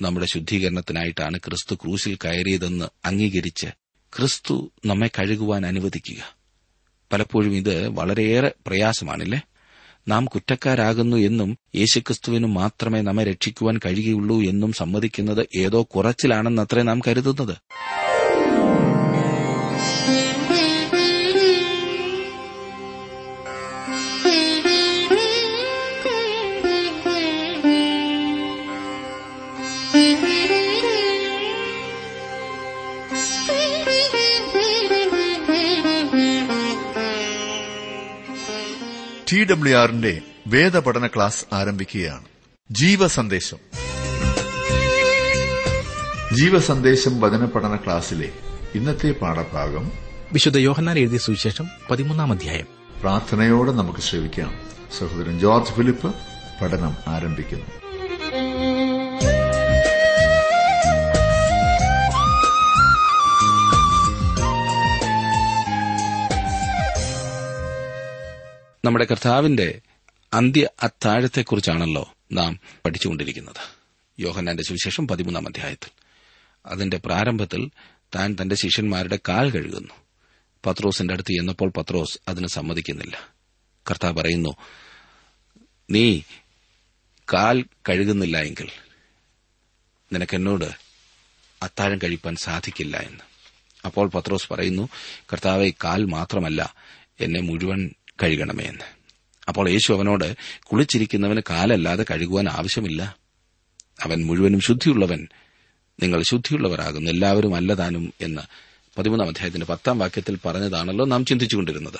നമ്മുടെ ശുദ്ധീകരണത്തിനായിട്ടാണ് ക്രിസ്തു ക്രൂശിൽ കയറിയതെന്ന് അംഗീകരിച്ച് ക്രിസ്തു നമ്മെ കഴുകുവാൻ അനുവദിക്കുക. പലപ്പോഴും ഇത് വളരെയേറെ പ്രയാസമാണല്ലേ? നാം കുറ്റക്കാരാകുന്നു എന്നും യേശുക്രിസ്തുവിന് മാത്രമേ നമ്മെ രക്ഷിക്കുവാൻ കഴിയുകയുള്ളൂ എന്നും സമ്മതിക്കുന്നത് ഏതോ കുറച്ചിലാണെന്നത്രേ നാം കരുതുന്നത്. ടി ഡബ്ല്യു ആറിന്റെ വേദപഠന ക്ലാസ് ആരംഭിക്കുകയാണ്. ജീവസന്ദേശം. ജീവസന്ദേശം വചന പഠന ക്ലാസ്സിലെ ഇന്നത്തെ പാഠഭാഗം വിശുദ്ധ യോഹന്നാൻ എഴുതിയ സുവിശേഷം പതിമൂന്നാം അധ്യായം. പ്രാർത്ഥനയോടെ നമുക്ക് ശ്രമിക്കാം സഹോദരൻ ജോർജ് ഫിലിപ്പ് പഠനം ആരംഭിക്കുന്നു. നമ്മുടെ കർത്താവിന്റെ അന്ത്യ അത്താഴത്തെക്കുറിച്ചാണല്ലോ നാം പഠിച്ചുകൊണ്ടിരിക്കുന്നത്. യോഹന്നാന്റെ സുവിശേഷം പതിമൂന്നാം അധ്യായത്തിൽ. അതിന്റെ പ്രാരംഭത്തിൽ താൻ തന്റെ ശിഷ്യന്മാരുടെ കാൽ കഴുകുന്നു. പത്രോസിന്റെ അടുത്ത് ചെന്നപ്പോൾ പത്രോസ് അതിന് സമ്മതിക്കുന്നില്ല. കർത്താവ് പറയുന്നു നീ കാൽ കഴുകുന്നില്ല എങ്കിൽ നിനക്കെന്നോട് അത്താഴം കഴിപ്പാൻ സാധിക്കില്ല എന്ന്. അപ്പോൾ പത്രോസ് പറയുന്നു കർത്താവെ കാൽ മാത്രമല്ല എന്നെ മുഴുവൻ കഴുകണമേ എന്ന് അപ്പോൾ യേശു അവനോട് കുളിച്ചിരിക്കുന്നവന് കാലല്ലാതെ കഴുകുവാൻ ആവശ്യമില്ല. അവൻ മുഴുവനും ശുദ്ധിയുള്ളവൻ. നിങ്ങൾ ശുദ്ധിയുള്ളവരാകുന്നു. എല്ലാവരും അല്ലതാനും എന്ന് പതിമൂന്നാം അധ്യായത്തിന്റെ പത്താം വാക്യത്തിൽ പറഞ്ഞതാണല്ലോ നാം ചിന്തിച്ചുകൊണ്ടിരുന്നത്.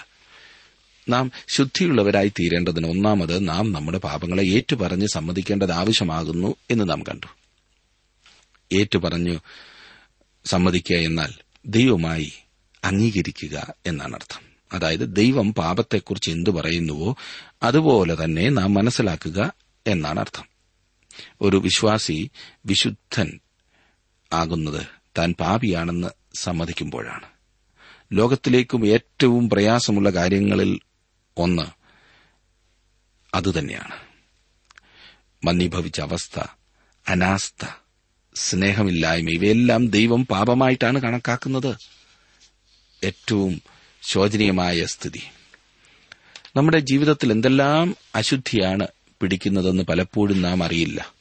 നാം ശുദ്ധിയുള്ളവരായി തീരേണ്ടതിന് ഒന്നാമത് നാം നമ്മുടെ പാപങ്ങളെ ഏറ്റുപറഞ്ഞ് സമ്മതിക്കേണ്ടത് ആവശ്യമാകുന്നു എന്ന് നാം കണ്ടു. ഏറ്റുപറഞ്ഞു സമ്മതിക്കുക എന്നാൽ ദൈവമായി അംഗീകരിക്കുക എന്നാണ് അർത്ഥം അതായത് ദൈവം പാപത്തെക്കുറിച്ച് എന്തു പറയുന്നുവോ അതുപോലെ തന്നെ നാം മനസ്സിലാക്കുക എന്നാണ് അർത്ഥം. ഒരു വിശ്വാസി വിശുദ്ധൻ ആകുന്നത് താൻ പാപിയാണെന്ന് സമ്മതിക്കുമ്പോഴാണ്. ലോകത്തിലേക്കും ഏറ്റവും പ്രയാസമുള്ള കാര്യങ്ങളിൽ ഒന്ന് അതുതന്നെയാണ്. മന്ദീഭവിച്ച അവസ്ഥ അനാസ്ഥ സ്നേഹമില്ലായ്മ ഇവയെല്ലാം ദൈവം പാപമായിട്ടാണ് കണക്കാക്കുന്നത്. ഏറ്റവും ശോചനീയമായ സ്ഥിതി. നമ്മുടെ ജീവിതത്തിൽ എന്തെല്ലാം അശുദ്ധിയാണ് പിടിക്കുന്നതെന്ന് പലപ്പോഴും നാം അറിയില്ല.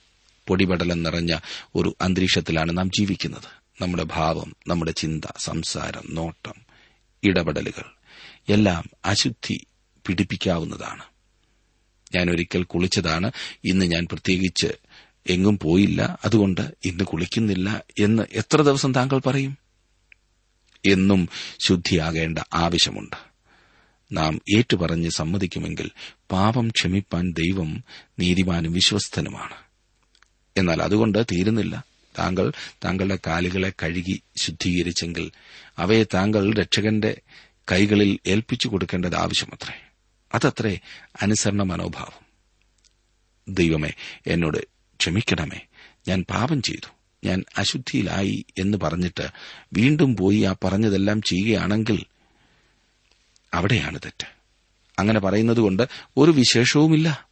പൊടിപടലം നിറഞ്ഞ ഒരു അന്തരീക്ഷത്തിലാണ് നാം ജീവിക്കുന്നത്. നമ്മുടെ ഭാവം നമ്മുടെ ചിന്ത സംസാരം നോട്ടം ഇടപെടലുകൾ എല്ലാം അശുദ്ധി പിടിപ്പിക്കാവുന്നതാണ്. ഞാൻ ഒരിക്കൽ കുളിച്ചതാണ്. ഇന്ന് ഞാൻ പ്രത്യേകിച്ച് എങ്ങും പോയില്ല. അതുകൊണ്ട് ഇന്ന് കുളിക്കുന്നില്ല എന്ന് എത്ര ദിവസം താങ്കൾ പറയും? എന്നും ശുദ്ധിയാകേണ്ട ആവശ്യമുണ്ട്. നാം ഏറ്റുപറഞ്ഞ് സമ്മതിക്കുമെങ്കിൽ പാപം ക്ഷമിപ്പാൻ ദൈവം നീതിമാനും വിശ്വസ്തനുമാണ്. എന്നാൽ അതുകൊണ്ട് തീരുന്നില്ല. താങ്കൾ താങ്കളുടെ കാലുകളെ കഴുകി ശുദ്ധീകരിച്ചെങ്കിൽ അവയെ താങ്കൾ രക്ഷകന്റെ കൈകളിൽ ഏൽപ്പിച്ചു കൊടുക്കേണ്ടത് ആവശ്യമത്രേ. അതത്രേ അനുസരണ മനോഭാവം. ദൈവമേ എന്നോട് ക്ഷമിക്കണമേ. ഞാൻ പാപം ചെയ്തു. ഞാൻ അശുദ്ധിയിലായി എന്ന് പറഞ്ഞിട്ട് വീണ്ടും പോയി ആ പറഞ്ഞതെല്ലാം ചെയ്യുകയാണെങ്കിൽ അവിടെയാണ് തെറ്റ്. അങ്ങനെ പറയുന്നതുകൊണ്ട് ഒരു വിശേഷവുമില്ല.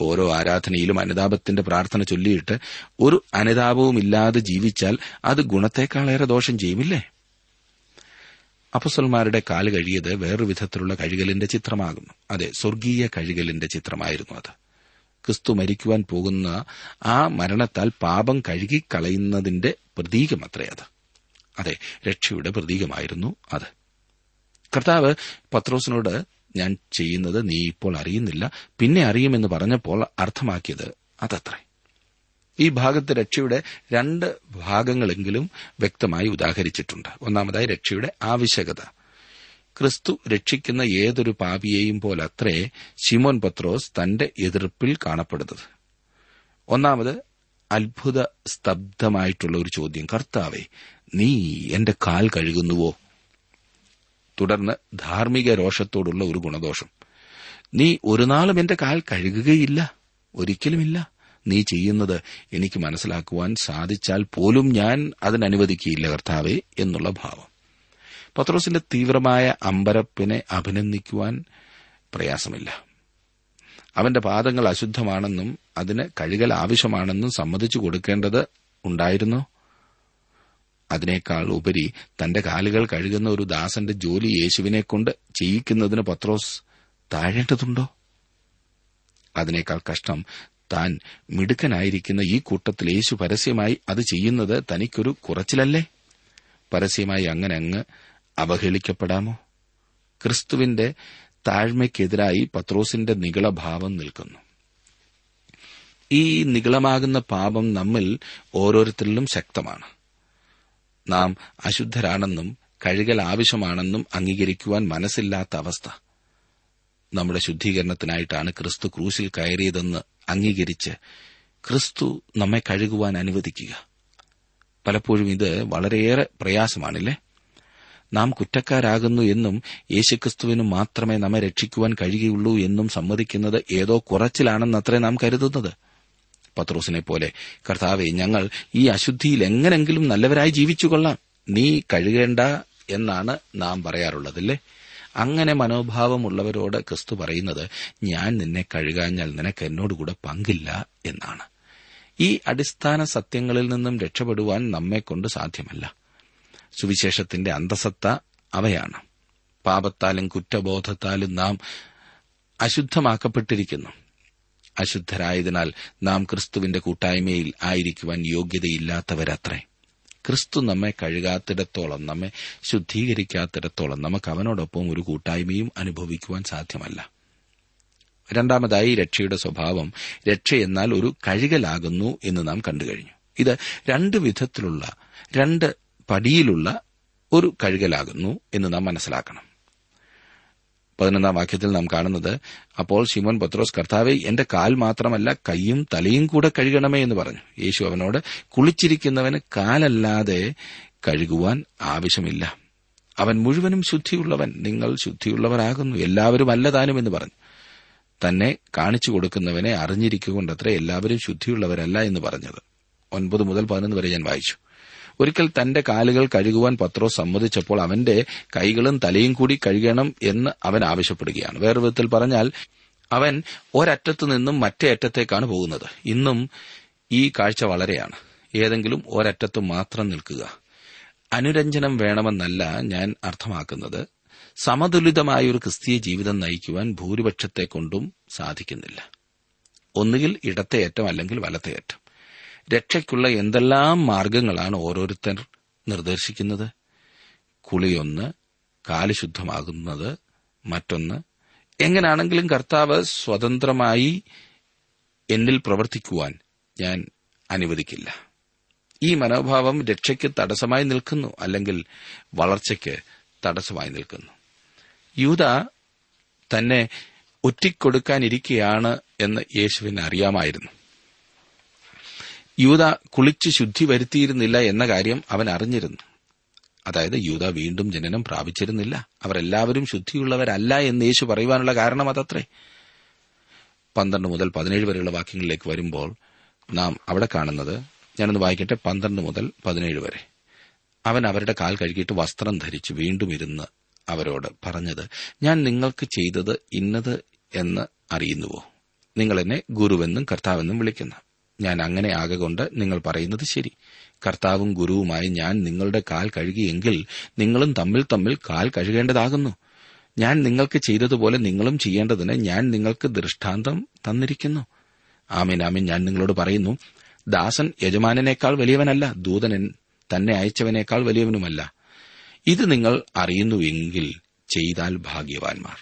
ഓരോ ആരാധനയിലും അനുതാപത്തിന്റെ പ്രാർത്ഥന ചൊല്ലിയിട്ട് ഒരു അനുതാപവുമില്ലാതെ ജീവിച്ചാൽ അത് ഗുണത്തെക്കാളേറെ ദോഷം ചെയ്യുമില്ലേ? അപ്പസൽമാരുടെ കാൽ കഴിയത് വേറൊരു വിധത്തിലുള്ള കഴുകലിന്റെ ചിത്രമാകുന്നു. അതെ സ്വർഗീയ കഴുകലിന്റെ ചിത്രമായിരുന്നു അത്. ക്രിസ്തു മരിക്കുവാൻ പോകുന്ന ആ മരണത്താൽ പാപം കഴുകിക്കളയുന്നതിന്റെ പ്രതീകമത്രേ അത്. അതെ രക്ഷയുടെ പ്രതീകമായിരുന്നു അത്. കർത്താവ് പത്രോസിനോട് ഞാൻ ചെയ്യുന്നത് നീ ഇപ്പോൾ അറിയുന്നില്ല. പിന്നെ അറിയുമെന്ന് പറഞ്ഞപ്പോൾ അർത്ഥമാക്കിയത് അതത്രേ. ഈ ഭാഗത്ത് രക്ഷയുടെ രണ്ട് ഭാഗങ്ങളെങ്കിലും വ്യക്തമായി ഉദാഹരിച്ചിട്ടുണ്ട്. ഒന്നാമതായി രക്ഷയുടെ ആവശ്യകത. ക്രിസ്തു രക്ഷിക്കുന്ന ഏതൊരു പാപിയെയും പോലത്രേ ശിമോൻ പത്രോസ് തന്റെ എതിർപ്പിൽ കാണപ്പെടുന്നത്. ഒന്നാമത് അത്ഭുത സ്തബ്ധമായിട്ടുള്ള ഒരു ചോദ്യം. കർത്താവേ നീ എന്റെ കാൽ കഴുകുന്നുവോ? തുടർന്ന് ധാർമ്മിക രോഷത്തോടുള്ള ഒരു ഗുണദോഷം. നീ ഒരു നാളും എന്റെ കാൽ കഴുകുകയില്ല. ഒരിക്കലുമില്ല. നീ ചെയ്യുന്നത് എനിക്ക് മനസ്സിലാക്കുവാൻ സാധിച്ചാൽ പോലും ഞാൻ അതിനനുവദിക്കുകയില്ല കർത്താവെ എന്നുള്ള ഭാവം. പത്രോസിന്റെ തീവ്രമായ അമ്പരപ്പിനെ അഭിനന്ദിക്കുവാൻ പ്രയാസമില്ല. അവന്റെ പാദങ്ങൾ അശുദ്ധമാണെന്നും അതിന് കഴുകൽ ആവശ്യമാണെന്നും സമ്മതിച്ചു കൊടുക്കേണ്ടത് ഉണ്ടായിരുന്നു. അതിനേക്കാൾ ഉപരി തന്റെ കാലുകൾ കഴുകുന്ന ഒരു ദാസന്റെ ജോലി യേശുവിനെക്കൊണ്ട് ചെയ്യിക്കുന്നതിന് പത്രോസ് താഴേണ്ടതുണ്ടോ? അതിനേക്കാൾ കഷ്ടം താൻ മിടുക്കനായിരിക്കുന്ന ഈ കൂട്ടത്തിൽ യേശു പരസ്യമായി അത് ചെയ്യുന്നത് തനിക്കൊരു കുറച്ചിലല്ലേ? പരസ്യമായി അങ്ങനെ അങ്ങ് അവഹേളിക്കപ്പെടാമോ? ക്രിസ്തുവിന്റെ താഴ്മയ്ക്കെതിരായി പത്രോസിന്റെ നികളഭാവം നിൽക്കുന്നു. ഈ നികളമാകുന്ന പാപം നമ്മിൽ ഓരോരുത്തരിലും ശക്തമാണ്. നാം അശുദ്ധരാണെന്നും കഴുകൽ ആവശ്യമാണെന്നും അംഗീകരിക്കുവാൻ മനസ്സില്ലാത്ത അവസ്ഥ നമ്മുടെ ശുദ്ധീകരണത്തിനായിട്ടാണ് ക്രിസ്തു ക്രൂശിൽ കയറിയതെന്ന് അംഗീകരിച്ച് ക്രിസ്തു നമ്മെ കഴുകുവാൻ അനുവദിക്കുക. പലപ്പോഴും ഇത് വളരെയേറെ പ്രയാസമാണില്ലേ? നാം കുറ്റക്കാരാകുന്നു എന്നും യേശുക്രിസ്തുവിന് മാത്രമേ നമ്മെ രക്ഷിക്കുവാൻ കഴിയുകയുള്ളൂ എന്നും സമ്മതിക്കുന്നത് ഏതോ കുറച്ചിലാണെന്നത്രേ നാം കരുതുന്നത്. പത്രോസിനെ പോലെ കർത്താവെ ഞങ്ങൾ ഈ അശുദ്ധിയിൽ എങ്ങനെങ്കിലും നല്ലവരായി ജീവിച്ചുകൊള്ളാം. നീ കഴുകേണ്ട എന്നാണ് നാം പറയാറുള്ളതല്ലേ അങ്ങനെ മനോഭാവമുള്ളവരോട് ക്രിസ്തു പറയുന്നത് ഞാൻ നിന്നെ കഴുകാഞ്ഞാൽ നിനക്ക് എന്നോടുകൂടെ പങ്കില്ല എന്നാണ്. ഈ അടിസ്ഥാന സത്യങ്ങളിൽ നിന്നും രക്ഷപ്പെടുവാൻ നമ്മെക്കൊണ്ട് സാധ്യമല്ല. സുവിശേഷത്തിന്റെ അന്തസത്ത അവയാണ്. പാപത്താലും കുറ്റബോധത്താലും നാം അശുദ്ധമാക്കപ്പെട്ടിരിക്കുന്നു. അശുദ്ധരായതിനാൽ നാം ക്രിസ്തുവിന്റെ കൂട്ടായ്മയിൽ ആയിരിക്കുവാൻ യോഗ്യതയില്ലാത്തവരത്രേ. ക്രിസ്തു നമ്മെ കഴുകാത്തിടത്തോളം നമ്മെ ശുദ്ധീകരിക്കാത്തിടത്തോളം നമുക്ക് അവനോടൊപ്പം ഒരു കൂട്ടായ്മയും അനുഭവിക്കുവാൻ സാധ്യമല്ല. രണ്ടാമതായി രക്ഷയുടെ സ്വഭാവം രക്ഷയെന്നാൽ ഒരു കഴുകലാകുന്നു എന്ന് നാം കണ്ടുകഴിഞ്ഞു. ഇത് രണ്ട് വിധത്തിലുള്ള രണ്ട് പടിയിലുള്ള ഒരു കഴുകലാകുന്നു എന്ന് നാം മനസ്സിലാക്കണം. പതിനൊന്നാം വാക്യത്തിൽ നാം കാണുന്നത് അപ്പോൾ ശിമോൻ പത്രോസ് കർത്താവെ എന്റെ കാൽ മാത്രമല്ല കൈയും തലയും കൂടെ കഴുകണമേ എന്ന് പറഞ്ഞു. യേശു അവനോട് കുളിച്ചിരിക്കുന്നവന് കാലല്ലാതെ കഴുകുവാൻ ആവശ്യമില്ല. അവൻ മുഴുവനും ശുദ്ധിയുള്ളവൻ നിങ്ങൾ ശുദ്ധിയുള്ളവരാകുന്നു എല്ലാവരും അല്ലതാനും എന്ന് പറഞ്ഞു. തന്നെ കാണിച്ചു കൊടുക്കുന്നവനെ അറിഞ്ഞിരിക്കുകൊണ്ടത്ര എല്ലാവരും ശുദ്ധിയുള്ളവരല്ല എന്ന് പറഞ്ഞത്. ഒൻപത് മുതൽ പതിനൊന്ന് വരെ ഞാൻ വായിച്ചു. ഒരിക്കൽ തന്റെ കാലുകൾ കഴുകുവാൻ പത്രോ സമ്മതിച്ചപ്പോൾ അവന്റെ കൈകളും തലയും കൂടി കഴുകണം എന്ന് അവൻ ആവശ്യപ്പെടുകയാണ്. വേറെ വിധത്തിൽ പറഞ്ഞാൽ അവൻ ഒരറ്റത്തു നിന്നും മറ്റേ അറ്റത്തേക്കാണ് പോകുന്നത്. ഇന്നും ഈ കാഴ്ച വളരെയാണ്. ഏതെങ്കിലും ഒരറ്റത്ത് മാത്രം നിൽക്കുക. അനുരഞ്ജനം വേണമെന്നല്ല ഞാൻ അർത്ഥമാക്കുന്നത്. സമതുലിതമായ ഒരു ക്രിസ്തീയ ജീവിതം നയിക്കുവാൻ ഭൂരിപക്ഷത്തെ കൊണ്ടും സാധിക്കുന്നില്ല. ഒന്നുകിൽ ഇടത്തെ ഏറ്റം അല്ലെങ്കിൽ വലത്തെ അറ്റം. രക്ഷയ്ക്കുള്ള എന്തെല്ലാം മാർഗങ്ങളാണ് ഓരോരുത്തർ നിർദ്ദേശിക്കുന്നത്? കുളിയൊന്ന് കാൽ ശുദ്ധമാകുന്നത് മറ്റൊന്ന് എങ്ങനെയാണെങ്കിലും കർത്താവ് സ്വതന്ത്രമായി എന്നിൽ പ്രവർത്തിക്കുവാൻ ഞാൻ അനുവദിക്കില്ല. ഈ മനോഭാവം രക്ഷയ്ക്ക് തടസ്സമായി നിൽക്കുന്നു അല്ലെങ്കിൽ വളർച്ചയ്ക്ക് തടസ്സമായി നിൽക്കുന്നു. യൂത തന്നെ ഒറ്റിക്കൊടുക്കാനിരിക്കുകയാണ് എന്ന് യേശുവിന് അറിയാമായിരുന്നു. യൂത കുളിച്ച് ശുദ്ധി വരുത്തിയിരുന്നില്ല എന്ന കാര്യം അവൻ അറിഞ്ഞിരുന്നു. അതായത് യൂത വീണ്ടും ജനനം പ്രാപിച്ചിരുന്നില്ല. അവരെല്ലാവരും ശുദ്ധിയുള്ളവരല്ല എന്ന് യേശു പറയുവാനുള്ള കാരണം അതത്രേ. പന്ത്രണ്ട് മുതൽ പതിനേഴ് വരെയുള്ള വാക്യങ്ങളിലേക്ക് വരുമ്പോൾ നാം അവിടെ കാണുന്നത് ഞാനൊന്ന് വായിക്കട്ടെ പന്ത്രണ്ട് മുതൽ പതിനേഴ് വരെ. അവൻ അവരുടെ കാൽ കഴുകിയിട്ട് വസ്ത്രം ധരിച്ച് വീണ്ടും ഇരുന്ന് അവരോട് പറഞ്ഞത് ഞാൻ നിങ്ങൾക്ക് ചെയ്തത് ഇന്നത് എന്ന് അറിയുന്നുവോ? നിങ്ങൾ എന്നെ ഗുരുവെന്നും കർത്താവെന്നും വിളിക്കുന്നു. ഞാൻ അങ്ങനെ ആകൊണ്ട് നിങ്ങൾ പറയുന്നത് ശരി. കർത്താവും ഗുരുവുമായി ഞാൻ നിങ്ങളുടെ കാൽ കഴുകിയെങ്കിൽ നിങ്ങളും തമ്മിൽ തമ്മിൽ കാൽ കഴുകേണ്ടതാകുന്നു. ഞാൻ നിങ്ങൾക്ക് ചെയ്തതുപോലെ നിങ്ങളും ചെയ്യേണ്ടതിന് ഞാൻ നിങ്ങൾക്ക് ദൃഷ്ടാന്തം തന്നിരിക്കുന്നു. ആമീൻ ആമീൻ. ഞാൻ നിങ്ങളോട് പറയുന്നു ദാസൻ യജമാനേക്കാൾ വലിയവനല്ല ദൂതനൻ തന്നെ അയച്ചവനേക്കാൾ വലിയവനുമല്ല. ഇത് നിങ്ങൾ അറിയുന്നുവെങ്കിൽ ചെയ്താൽ ഭാഗ്യവാൻമാർ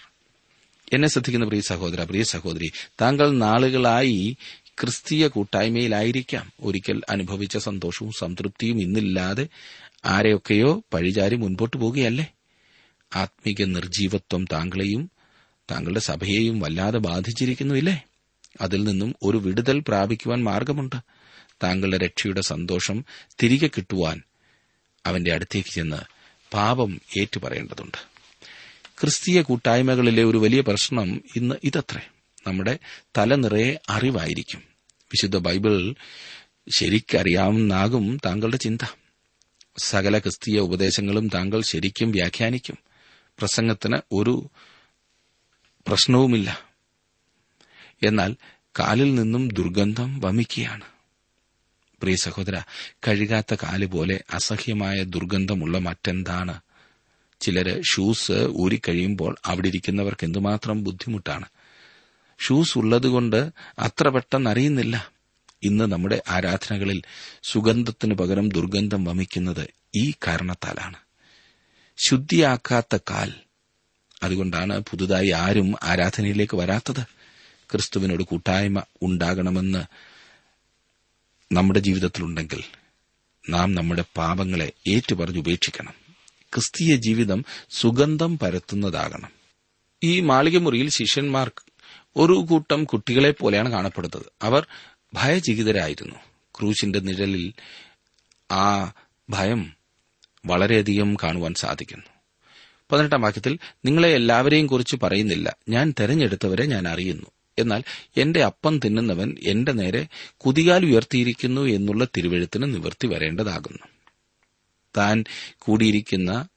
എന്നെ ശ്രദ്ധിക്കുന്ന പ്രിയ സഹോദര പ്രിയ സഹോദരി താങ്കൾ നാളുകളായി ക്രിസ്തീയ കൂട്ടായ്മയിലായിരിക്കാം. ഒരിക്കൽ അനുഭവിച്ച സന്തോഷവും സംതൃപ്തിയും ഇന്നില്ലാതെ ആരെയൊക്കെയോ പഴിചാരി മുൻപോട്ട് പോകുകയല്ലേ ആത്മീക നിർജീവത്വം താങ്കളെയും താങ്കളുടെ സഭയെയും വല്ലാതെ ബാധിച്ചിരിക്കുന്നുമില്ലേ അതിൽ നിന്നും ഒരു വിടുതൽ പ്രാപിക്കുവാൻ മാർഗമുണ്ട്. താങ്കളുടെ രക്ഷയുടെ സന്തോഷം തിരികെ കിട്ടുവാൻ അവന്റെ അടുത്തേക്ക് ചെന്ന് പാപം ഏറ്റുപറയേണ്ടതുണ്ട്. ക്രിസ്തീയ കൂട്ടായ്മകളിലെ ഒരു വലിയ പ്രശ്നം ഇന്ന് ഇതത്രേ. നമ്മുടെ തല നിറയെ അറിവായിരിക്കും. വിശുദ്ധ ബൈബിൾ ശരിക്കറിയാവുന്നാകും താങ്കളുടെ ചിന്ത. സകല ക്രിസ്തീയ ഉപദേശങ്ങളും താങ്കൾ ശരിക്കും വ്യാഖ്യാനിക്കും. പ്രസംഗത്തിന് ഒരു പ്രശ്നവുമില്ല. എന്നാൽ കാലിൽ നിന്നും ദുർഗന്ധം വമിക്കുകയാണ്. പ്രിയ സഹോദര കഴുകാത്ത കാൽ പോലെ അസഹ്യമായ ദുർഗന്ധമുള്ള മറ്റെന്താണ്? ചിലര് ഷൂസ് ഊരിക്കഴിയുമ്പോൾ അവിടെ ഇരിക്കുന്നവർക്ക് എന്തുമാത്രം ബുദ്ധിമുട്ടാണ്? ഷൂസ് ഉള്ളതുകൊണ്ട് അത്ര പെട്ടെന്ന് അറിയുന്നില്ല. ഇന്ന് നമ്മുടെ ആരാധനകളിൽ സുഗന്ധത്തിന് പകരം ദുർഗന്ധം വമിക്കുന്നത് ഈ കാരണത്താലാണ്. ശുദ്ധിയാക്കാത്ത കാൽ അതുകൊണ്ടാണ് പുതുതായി ആരും ആരാധനയിലേക്ക് വരാത്തത്. ക്രിസ്തുവിനോട് കൂട്ടായ്മ ഉണ്ടാകണമെന്ന് നമ്മുടെ ജീവിതത്തിലുണ്ടെങ്കിൽ നാം നമ്മുടെ പാപങ്ങളെ ഏറ്റുപറഞ്ഞ് ഉപേക്ഷിക്കണം. ക്രിസ്തീയ ജീവിതം സുഗന്ധം പരത്തുന്നതാകണം. ഈ മാളികമുറിയിൽ ശിഷ്യന്മാർ ഒരു കൂട്ടം കുട്ടികളെ പോലെയാണ് കാണപ്പെടുന്നത്. അവർ ഭയചകിതരായിരുന്നു. ക്രൂശിന്റെ നിഴലിൽ ആ ഭയം വളരെയധികം കാണുവാൻ സാധിക്കുന്നു. പതിനെട്ടാം വാക്യത്തിൽ നിങ്ങളെ എല്ലാവരെയും കുറിച്ച് പറയുന്നില്ല. ഞാൻ തെരഞ്ഞെടുത്തവരെ ഞാൻ അറിയുന്നു. എന്നാൽ എന്റെ അപ്പം തിന്നുന്നവൻ എന്റെ നേരെ കുതികാൽ ഉയർത്തിയിരിക്കുന്നു എന്നുള്ള തിരുവഴുത്തിന് നിവൃത്തി വരേണ്ടതാകുന്നു. താൻ കൂടിയിരിക്കുന്ന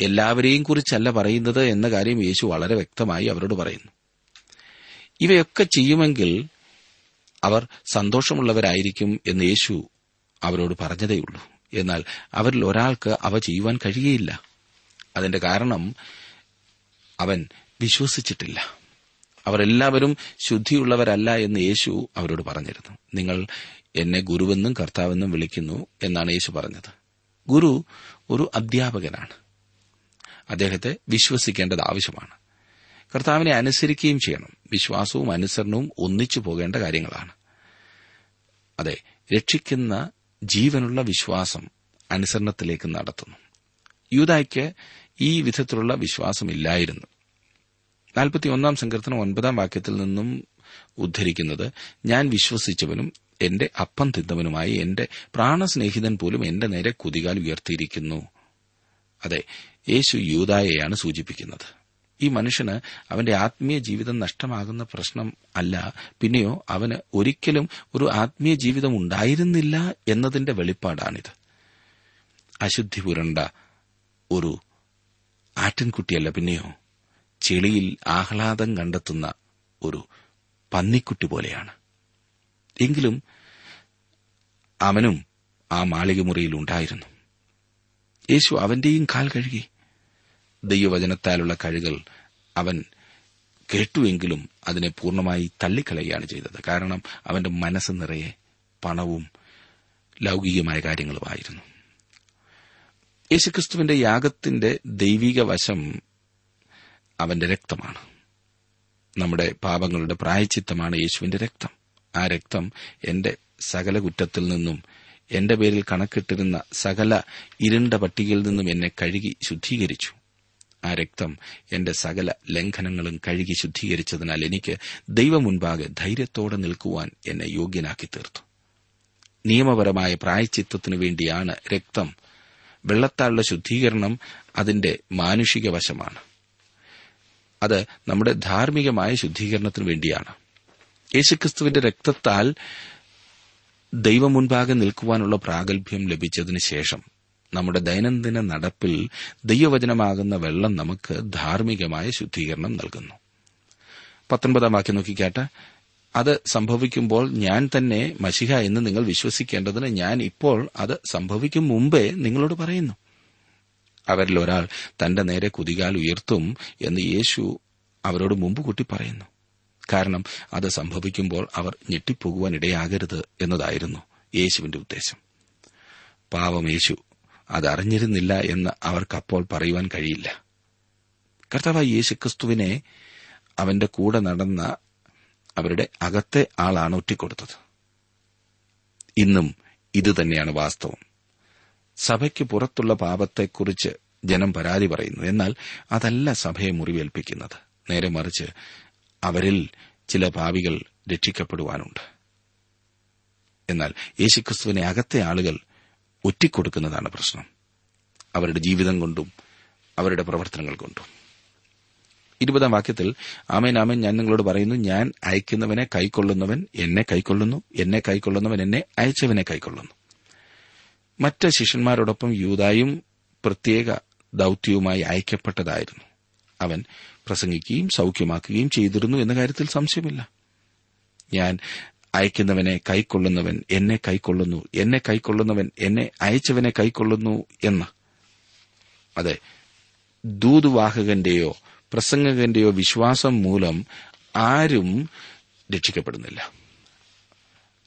എല്ലാവരെയും കുറിച്ചല്ല പറയുന്നത് എന്ന കാര്യം യേശു വളരെ വ്യക്തമായി അവരോട് പറയുന്നു. ഇവയൊക്കെ ചെയ്യുമെങ്കിൽ അവർ സന്തോഷമുള്ളവരായിരിക്കും എന്ന് യേശു അവരോട് പറഞ്ഞതേയുള്ളൂ. എന്നാൽ അവരിൽ ഒരാൾക്ക് അവ ചെയ്യുവാൻ കഴിയുകയില്ല. അതിന്റെ കാരണം അവൻ വിശ്വസിച്ചിട്ടില്ല. അവരെല്ലാവരും ശുദ്ധിയുള്ളവരല്ല എന്ന് യേശു അവരോട് പറഞ്ഞിരുന്നു. നിങ്ങൾ എന്നെ ഗുരുവെന്നും കർത്താവെന്നും വിളിക്കുന്നു എന്നാണ് യേശു പറഞ്ഞത്. ഗുരു ഒരു അധ്യാപകനാണ്. അദ്ദേഹത്തെ വിശ്വസിക്കേണ്ടത് ആവശ്യമാണ്. കർത്താവിനെ അനുസരിക്കുകയും ചെയ്യണം. വിശ്വാസവും അനുസരണവും ഒന്നിച്ചു പോകേണ്ട കാര്യങ്ങളാണ്. അതെ രക്ഷിക്കുന്ന ജീവനുള്ള വിശ്വാസം അനുസരണത്തിലേക്ക് നടത്തുന്നു. യൂതായ്ക്ക് ഈ വിധത്തിലുള്ള വിശ്വാസമില്ലായിരുന്നു നാൽപ്പത്തിയൊന്നാം സങ്കീർത്തനം ഒൻപതാം വാക്യത്തിൽ നിന്നും ഉദ്ധരിക്കുന്നത് ഞാൻ വിശ്വസിച്ചവനും എന്റെ അപ്പം തിന്നവനുമായി എന്റെ പ്രാണസ്നേഹിതൻ പോലും എന്റെ നേരെ കുതികാൽ ഉയർത്തിയിരിക്കുന്നു. അതെ യേശു യൂതായെയാണ് സൂചിപ്പിക്കുന്നത്. ഈ മനുഷ്യന് അവന്റെ ആത്മീയ ജീവിതം നഷ്ടമാകുന്ന പ്രശ്നം അല്ല. പിന്നെയോ അവന് ഒരിക്കലും ഒരു ആത്മീയ ജീവിതം ഉണ്ടായിരുന്നില്ല എന്നതിന്റെ വെളിപ്പാടാണിത്. അശുദ്ധി പുരണ്ട ഒരു ആട്ടിൻകുട്ടിയല്ല പിന്നെയോ. ചെളിയിൽ ആഹ്ലാദം കണ്ടെത്തുന്ന ഒരു പന്നിക്കുട്ടി പോലെയാണ്. എങ്കിലും അവനും ആ മാളികമുറിയിൽ ഉണ്ടായിരുന്നു. യേശു അവന്റെയും കാൽ കഴുകി. ദൈവവചനത്താലുള്ള കഴുകൽ അവൻ കേട്ടുവെങ്കിലും അതിനെ പൂർണമായി തള്ളിക്കളയുകയാണ് ചെയ്തത്. കാരണം അവന്റെ മനസ്സ് നിറയെ പണവും ലൗകികമായ കാര്യങ്ങളുമായിരുന്നു. യേശുക്രിസ്തുവിന്റെ യാഗത്തിന്റെ ദൈവിക വശം അവന്റെ രക്തമാണ്. നമ്മുടെ പാപങ്ങളുടെ പ്രായച്ചിത്തമാണ് യേശുവിന്റെ രക്തം. ആ രക്തം എന്റെ സകല കുറ്റത്തിൽ നിന്നും എന്റെ പേരിൽ കണക്കിട്ടിരുന്ന സകല ഇരുണ്ട പട്ടികയിൽ നിന്നും എന്നെ കഴുകി ശുദ്ധീകരിച്ചു. ആ രക്തം എന്റെ സകല ലംഘനങ്ങളും കഴുകി ശുദ്ധീകരിച്ചതിനാൽ എനിക്ക് ദൈവമുൻപാകെ ധൈര്യത്തോടെ നിൽക്കുവാൻ എന്നെ യോഗ്യനാക്കി തീർത്തു നിയമപരമായ പ്രായച്ചിത്തത്തിനു വേണ്ടിയാണ് രക്തം. വെള്ളത്താലുള്ള ശുദ്ധീകരണം അതിന്റെ മാനുഷിക വശമാണ്. അത് നമ്മുടെ ധാർമ്മികമായ ശുദ്ധീകരണത്തിനു വേണ്ടിയാണ്. യേശുക്രിസ്തുവിന്റെ രക്തത്താൽ ദൈവമുൻപാകെ നിൽക്കുവാനുള്ള പ്രാഗൽഭ്യം ലഭിച്ചതിനു ശേഷം നമ്മുടെ ദൈനംദിന നടപ്പിൽ ദൈവവചനമാകുന്ന വെള്ളം നമുക്ക് ധാർമ്മികമായ ശുദ്ധീകരണം നൽകുന്നു. പത്തൊൻപതാം വാക്യം നോക്കിക്കാട്ടെ. അത് സംഭവിക്കുമ്പോൾ ഞാൻ തന്നെ മഷിഹ എന്ന് നിങ്ങൾ വിശ്വസിക്കേണ്ടതിന് ഞാൻ ഇപ്പോൾ അത് സംഭവിക്കും മുമ്പേ നിങ്ങളോട് പറയുന്നു. അവരിൽ ഒരാൾ തന്റെ നേരെ കുതികാൽ ഉയർത്തും എന്ന് യേശു അവരോട് മുമ്പ് കൂട്ടി പറയുന്നു. കാരണം അത് സംഭവിക്കുമ്പോൾ അവർ ഞെട്ടിപ്പോകുവാൻ ഇടയാകരുത് എന്നതായിരുന്നു യേശുവിന്റെ ഉദ്ദേശം. പാവം യേശു അതറിഞ്ഞിരുന്നില്ല എന്ന് അവർക്കപ്പോൾ പറയുവാൻ കഴിയില്ല. കർത്താവായ യേശുക്രിസ്തുവിനെ അവന്റെ കൂടെ നടന്ന അവരുടെ അകത്തെ ആളാണ് ഒറ്റിക്കൊടുത്തത്. ഇന്നും ഇതുതന്നെയാണ് വാസ്തവം. സഭയ്ക്ക് പുറത്തുള്ള പാപത്തെക്കുറിച്ച് ജനം പരാതി പറയുന്നു. എന്നാൽ അതല്ല സഭയെ മുറിവേൽപ്പിക്കുന്നത്. നേരെ മറിച്ച് അവരിൽ ചില പാവികൾ രക്ഷിക്കപ്പെടുവാനുണ്ട്. എന്നാൽ യേശുക്രിസ്തുവിനെ അകത്തെ ആളുകൾ ഒറ്റിക്കൊടുക്കുന്നതാണ് പ്രശ്നം. അവരുടെ ജീവിതം കൊണ്ടും അവരുടെ പ്രവർത്തനങ്ങൾ കൊണ്ടും. ഇരുപതാം വാക്യത്തിൽ ആമേൻ ആമേൻ ഞാൻ നിങ്ങളോട് പറയുന്നു ഞാൻ അയക്കുന്നവനെ കൈക്കൊള്ളുന്നവൻ എന്നെ കൈക്കൊള്ളുന്നു എന്നെ കൈക്കൊള്ളുന്നവൻ എന്നെ അയച്ചവനെ കൈക്കൊള്ളുന്നു. മറ്റ് ശിഷ്യന്മാരോടൊപ്പം യൂതായും പ്രത്യേക ദൌത്യവുമായി അയക്കപ്പെട്ടതായിരുന്നു. അവൻ പ്രസംഗിക്കുകയും സൌഖ്യമാക്കുകയും ചെയ്തിരുന്നു എന്ന കാര്യത്തിൽ സംശയമില്ല. ഞാൻ അയക്കുന്നവനെ കൈക്കൊള്ളുന്നവൻ എന്നെ കൈക്കൊള്ളുന്നു എന്നെ കൈക്കൊള്ളുന്നവൻ എന്നെ അയച്ചവനെ കൈക്കൊള്ളുന്നു എന്ന്. അതെ ദൂതുവാഹകന്റെയോ പ്രസംഗകന്റെയോ വിശ്വാസം മൂലം ആരും രക്ഷിക്കപ്പെടുന്നില്ല.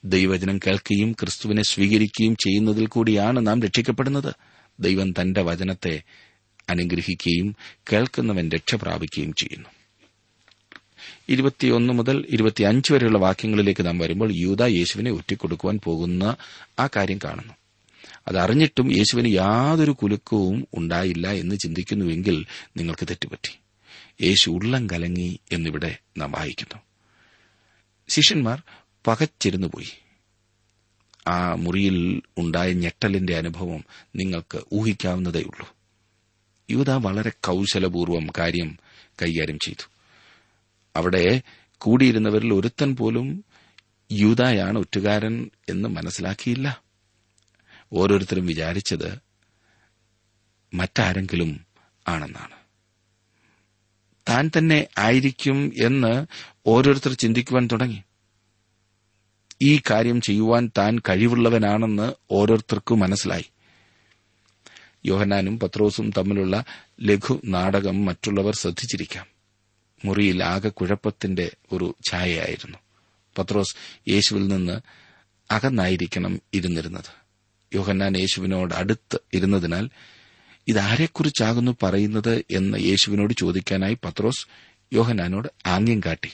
ദൈവവചനം കേൾക്കുകയും ക്രിസ്തുവിനെ സ്വീകരിക്കുകയും ചെയ്യുന്നതിൽ കൂടിയാണ് നാം രക്ഷിക്കപ്പെടുന്നത്. ദൈവം തന്റെ വചനത്തെ അനുഗ്രഹിക്കുകയും കേൾക്കുന്നവൻ രക്ഷ പ്രാപിക്കുകയും ചെയ്യുന്നു. ഇരുപത്തിയൊന്ന് മുതൽ ഇരുപത്തിയഞ്ച് വരെയുള്ള വാക്യങ്ങളിലേക്ക് നാം വരുമ്പോൾ യൂത യേശുവിനെ ഒറ്റിക്കൊടുക്കുവാൻ പോകുന്ന ആ കാര്യം കാണുന്നു. അതറിഞ്ഞിട്ടും യേശുവിന് യാതൊരു കുലുക്കവും ഉണ്ടായില്ല എന്ന് ചിന്തിക്കുന്നുവെങ്കിൽ നിങ്ങൾക്ക് തെറ്റുപറ്റി. യേശു ഉള്ളം കലങ്ങി എന്നിവിടെ നാം വായിക്കുന്നു. ശിഷ്യന്മാർ പകച്ചിരുന്നു പോയി ആ മുറിയിൽ ഉണ്ടായ ഞെട്ടലിന്റെ അനുഭവം നിങ്ങൾക്ക് ഊഹിക്കാവുന്നതേയുള്ളൂ. യൂത വളരെ കൌശലപൂർവം കാര്യം കൈകാര്യം ചെയ്തു. അവിടെ കൂടിയിരുന്നവരിൽ ഒരുത്തൻ പോലും യൂതായാണ് ഒറ്റുകാരൻ എന്ന് മനസ്സിലാക്കിയില്ല. ഓരോരുത്തരും വിചാരിച്ചത് മറ്റാരെങ്കിലും ആണെന്നാണ്. താൻ തന്നെ ആയിരിക്കും എന്ന് ഓരോരുത്തർ ചിന്തിക്കുവാൻ തുടങ്ങി. ഈ കാര്യം ചെയ്യുവാൻ താൻ കഴിവുള്ളവനാണെന്ന് ഓരോരുത്തർക്കും മനസ്സിലായി. യോഹനാനും പത്രോസും തമ്മിലുള്ള ലഘു നാടകം മറ്റുള്ളവർ ശ്രദ്ധിച്ചിരിക്കാം. മുറിയിൽ ആകെ കുഴപ്പത്തിന്റെ ഒരു ഛായയായിരുന്നു. പത്രോസ് യേശുവിൽ നിന്ന് അകന്നായിരിക്കണം ഇരുന്നിരുന്നത്. യോഹന്നാൻ യേശുവിനോട് അടുത്ത് ഇരുന്നതിനാൽ ഇതാരെക്കുറിച്ചാകുന്നു പറയുന്നത്? എന്ന് യേശുവിനോട് ചോദിക്കാനായി പത്രോസ് യോഹന്നാനോട് ആംഗ്യം കാട്ടി.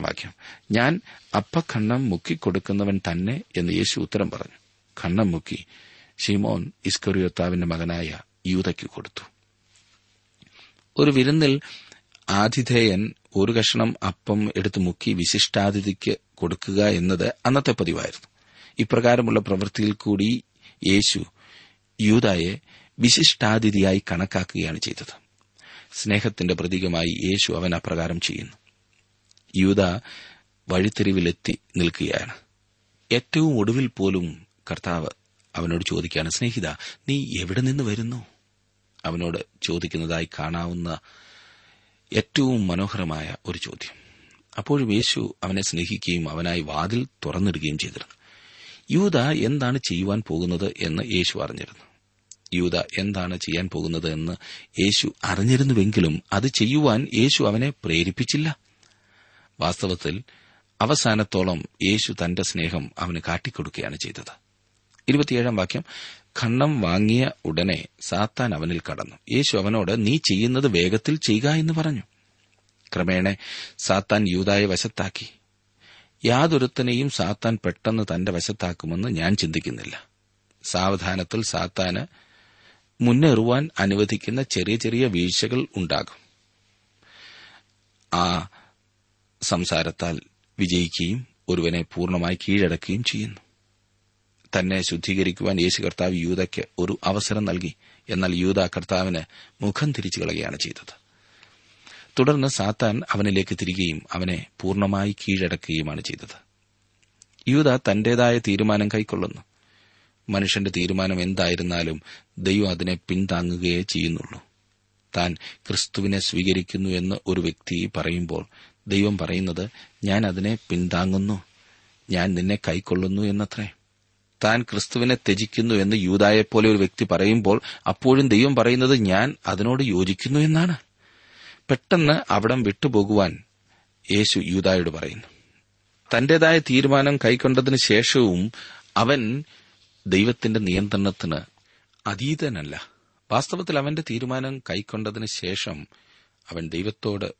വാക്യം. ഞാൻ അപ്പഖണ്ണം മുക്കിക്കൊടുക്കുന്നവൻ തന്നെ എന്ന് യേശു ഉത്തരം പറഞ്ഞു. ഖണ്ണം മുക്കി ഷിമോൻ ഇസ്കറിയോത്താവിന്റെ മകനായ യൂതയ്ക്ക് കൊടുത്തു. ഒരു വിരുന്നിൽ ആതിഥേയൻ ഒരു കഷണം അപ്പം എടുത്തു മുക്കി വിശിഷ്ടാതിഥിക്ക് കൊടുക്കുക എന്നത് അന്നത്തെ പതിവായിരുന്നു. ഇപ്രകാരമുള്ള പ്രവൃത്തിയിൽ കൂടി യേശു യൂതായെ വിശിഷ്ടാതിഥിയായി കണക്കാക്കുകയാണ് ചെയ്തത്. സ്നേഹത്തിന്റെ പ്രതീകമായി യേശു അവൻ അപ്രകാരം ചെയ്യുന്നു. യൂത വഴിത്തിരിവിലെത്തി നിൽക്കുകയാണ്. ഏറ്റവും ഒടുവിൽ പോലും കർത്താവ് അവനോട് ചോദിക്കുകയാണ് സ്നേഹിത നീ എവിടെ നിന്ന് വരുന്നു? അവനോട് ചോദിക്കുന്നതായി കാണാവുന്ന ഏറ്റവും മനോഹരമായ ഒരു ചോദ്യം. അപ്പോഴും യേശു അവനെ സ്നേഹിക്കുകയും അവനായി വാതിൽ തുറന്നിടുകയും ചെയ്തിരുന്നു. യൂത എന്താണ് ചെയ്യുവാൻ പോകുന്നത് എന്ന് യേശു അറിഞ്ഞിരുന്നു. യൂത എന്താണ് ചെയ്യാൻ പോകുന്നത് എന്ന് യേശു അറിഞ്ഞിരുന്നുവെങ്കിലും അത് ചെയ്യുവാൻ യേശു അവനെ പ്രേരിപ്പിച്ചില്ല. വാസ്തവത്തിൽ അവസാനത്തോളം യേശു തന്റെ സ്നേഹം അവന് കാട്ടിക്കൊടുക്കുകയാണ് ചെയ്തത്. ഇരുപത്തിയേഴാം വാക്യം ഖണ്ണം വാങ്ങിയ ഉടനെ സാത്താൻ അവനിൽ കടന്നു. യേശു അവനോട് നീ ചെയ്യുന്നത് വേഗത്തിൽ ചെയ്യുക എന്ന് പറഞ്ഞു. ക്രമേണ സാത്താൻ യൂതായെ വശത്താക്കി. യാതൊരുത്തനെയും സാത്താൻ പെട്ടെന്ന് തന്റെ വശത്താക്കുമെന്ന് ഞാൻ ചിന്തിക്കുന്നില്ല. സാവധാനത്തിൽ സാത്താന് മുന്നേറുവാൻ അനുവദിക്കുന്ന ചെറിയ ചെറിയ വീഴ്ചകൾ ഉണ്ടാകും. ആ സംസാരത്താൽ വിജയിക്കുകയും ഒരുവനെ പൂർണമായി കീഴടക്കുകയും ചെയ്യുന്നു. തന്നെ ശുദ്ധീകരിക്കുവാൻ യേശു കർത്താവ് യൂതയ്ക്ക് ഒരു അവസരം നൽകി. എന്നാൽ യൂത കർത്താവിന് മുഖം തിരിച്ചു കളയുകയാണ് ചെയ്തത്. തുടർന്ന് സാത്താൻ അവനിലേക്ക് തിരികെയും അവനെ പൂർണമായി കീഴടക്കുകയുമാണ് ചെയ്തത്. യൂത തന്റേതായ തീരുമാനം കൈക്കൊള്ളുന്നു. മനുഷ്യന്റെ തീരുമാനം എന്തായിരുന്നാലും ദൈവം അതിനെ പിന്താങ്ങുകയേ ചെയ്യുന്നുള്ളൂ. താൻ ക്രിസ്തുവിനെ സ്വീകരിക്കുന്നു എന്ന് ഒരു വ്യക്തി പറയുമ്പോൾ ദൈവം പറയുന്നത് ഞാൻ അതിനെ പിന്താങ്ങുന്നു ഞാൻ നിന്നെ കൈക്കൊള്ളുന്നു എന്നത്രേ. താൻ ക്രിസ്തുവിനെ ത്യജിക്കുന്നു എന്ന് യൂതായെപ്പോലെ ഒരു വ്യക്തി പറയുമ്പോൾ അപ്പോഴും ദൈവം പറയുന്നത് ഞാൻ അതിനോട് യോജിക്കുന്നു എന്നാണ്. പെട്ടെന്ന് അവിടം വിട്ടുപോകുവാൻ യേശു യൂതായോട് പറയുന്നു. തന്റേതായ തീരുമാനം കൈക്കൊണ്ടതിന് ശേഷവും അവൻ ദൈവത്തിന്റെ നിയന്ത്രണത്തിന് അതീതനല്ല. വാസ്തവത്തിൽ അവന്റെ തീരുമാനം കൈക്കൊണ്ടതിന് ശേഷം അവൻ ദൈവത്തോട്